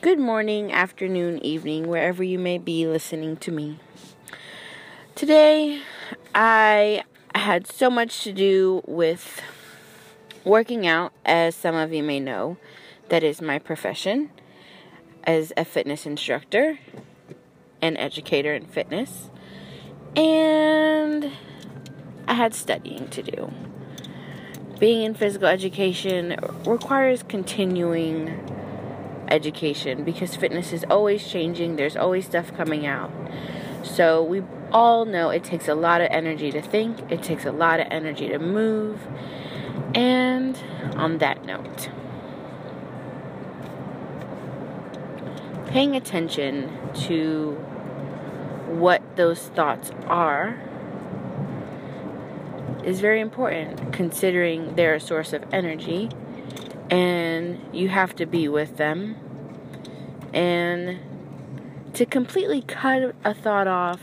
Good morning, afternoon, evening, wherever you may be listening to me. Today, I had so much to do with working out, as some of you may know. That is my profession as a fitness instructor and educator in fitness. And I had studying to do. Being in physical education requires continuing education because fitness is always changing, there's always stuff coming out. So we all know it takes a lot of energy to think, it takes a lot of energy to move. And on that note, paying attention to what those thoughts are is very important considering they're a source of energy and you have to be with them. And to completely cut a thought off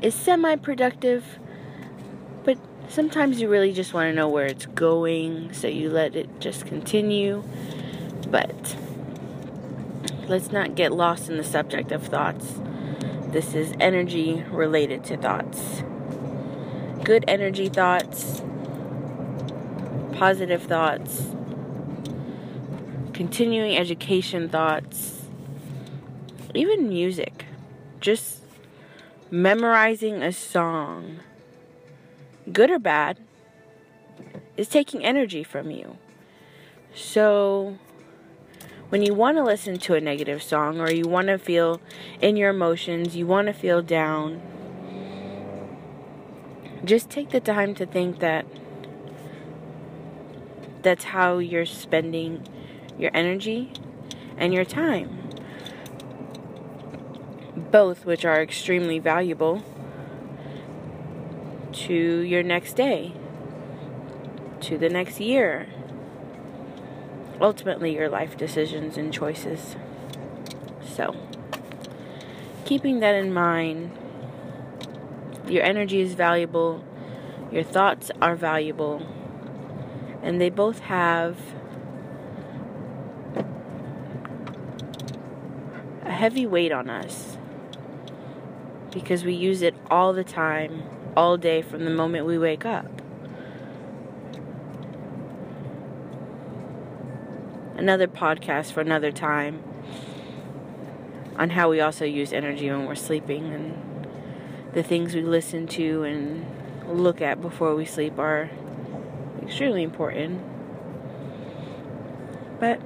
is semi productive, but sometimes you really just want to know where it's going, so you let it just continue. But let's not get lost in the subject of thoughts. This is energy related to thoughts. Good energy thoughts positive thoughts, continuing education thoughts, even music. Just memorizing a song, good or bad, is taking energy from you. So, when you want to listen to a negative song or you want to feel in your emotions, you want to feel down, just take the time to think that that's how you're spending your energy and your time. Both, which are extremely valuable to your next day, to the next year, ultimately, your life decisions and choices. So, keeping that in mind, your energy is valuable, your thoughts are valuable and they both have a heavy weight on us because we use it all the time, all day from the moment we wake up. Another podcast for another time on how we also use energy when we're sleeping and the things we listen to and look at before we sleep are extremely important. But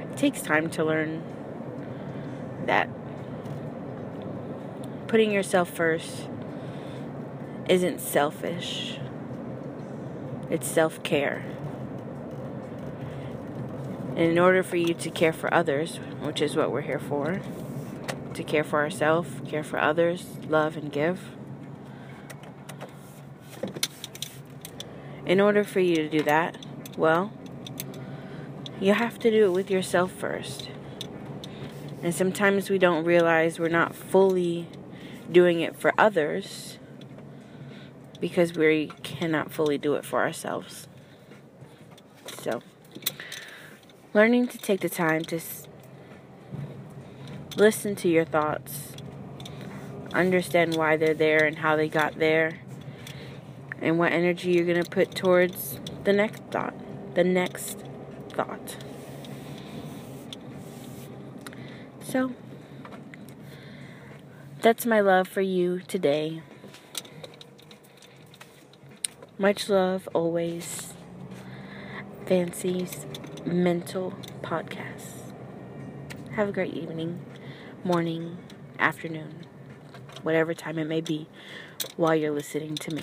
it takes time to learn that putting yourself first isn't selfish, it's self care. And in order for you to care for others, which is what we're here for, to care for ourselves, care for others, love, and give In order for you to do that, well, you have to do it with yourself first. And sometimes we don't realize we're not fully doing it for others because we cannot fully do it for ourselves. So, learning to take the time to s- listen to your thoughts, understand why they're there and how they got there, and what energy you're going to put towards the next thought. The next thought. So, that's my love for you today. Much love always. Fancy's Mental Podcast. Have a great evening, morning, afternoon, whatever time it may be while you're listening to me.